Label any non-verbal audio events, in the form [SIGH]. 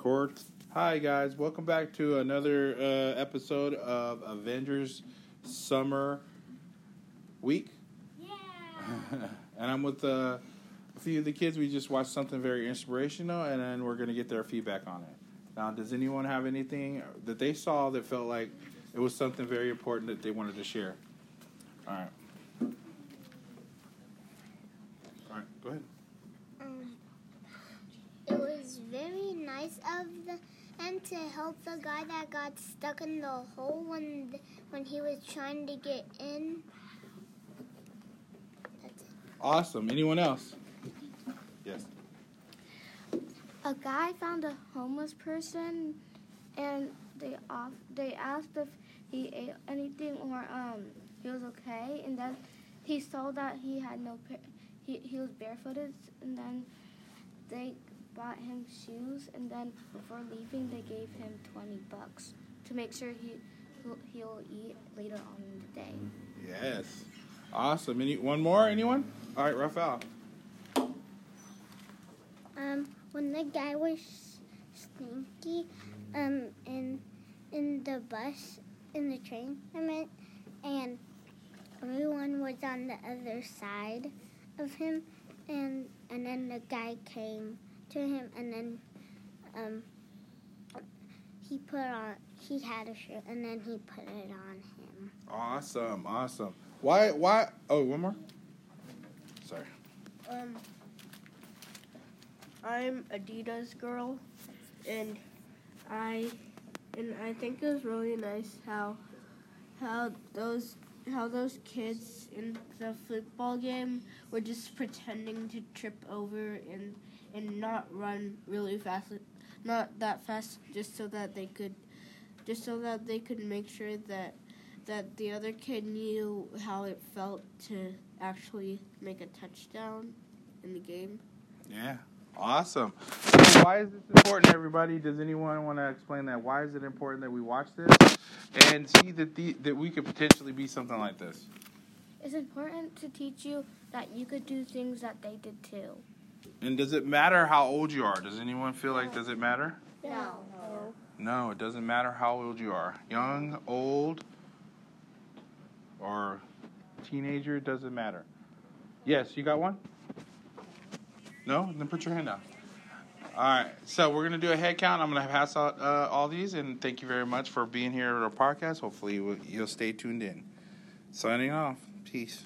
record. Hi guys, welcome back to another uh, episode of Avengers Summer Week. Yeah. [LAUGHS] and I'm with uh, a few of the kids. We just watched something very inspirational, and then we're gonna get their feedback on it. Now, does anyone have anything that they saw that felt like it was something very important that they wanted to share? All right. All right, go ahead. Um, it was very nice of the and to help the guy that got stuck in the hole when when he was trying to get in. That's it. Awesome. Anyone else? Yes. a guy found a homeless person and they off they asked if he ate anything or um he was okay and then he saw that he had no pa- he he was barefooted and then they bought him shoes and then before leaving they gave him 20 bucks to make sure he he'll, he'll eat later on in the day. Yes. Awesome. Any one more? Anyone? All right, Raphael. Um, when the guy was stinky, um, in in the bus, in the train, I meant, and everyone was on the other side of him, and and then the guy came to him, and then, um, he put on he had a shirt, and then he put it on him. Awesome. Awesome. Why? Why? Oh, one more. Sorry. Um, I'm Adidas girl, and I and I think it was really nice how how those how those kids in the football game were just pretending to trip over and and not run really fast, not that fast, just so that they could just so that they could make sure that that the other kid knew how it felt to actually make a touchdown in the game. Yeah. Awesome. Why is this important, everybody? Does anyone want to explain that? Why is it important that we watch this and see that the, that we could potentially be something like this? It's important to teach you that you could do things that they did too. And does it matter how old you are? Does anyone feel like does it matter? No. No, it doesn't matter how old you are. Young, old, or teenager, it doesn't matter. Yes, you got one? No? Then put your hand down. All right, so we're to do a head count. I'm to pass out uh, all these, and thank you very much for being here at our podcast. Hopefully, you'll stay tuned in. Signing off. Peace.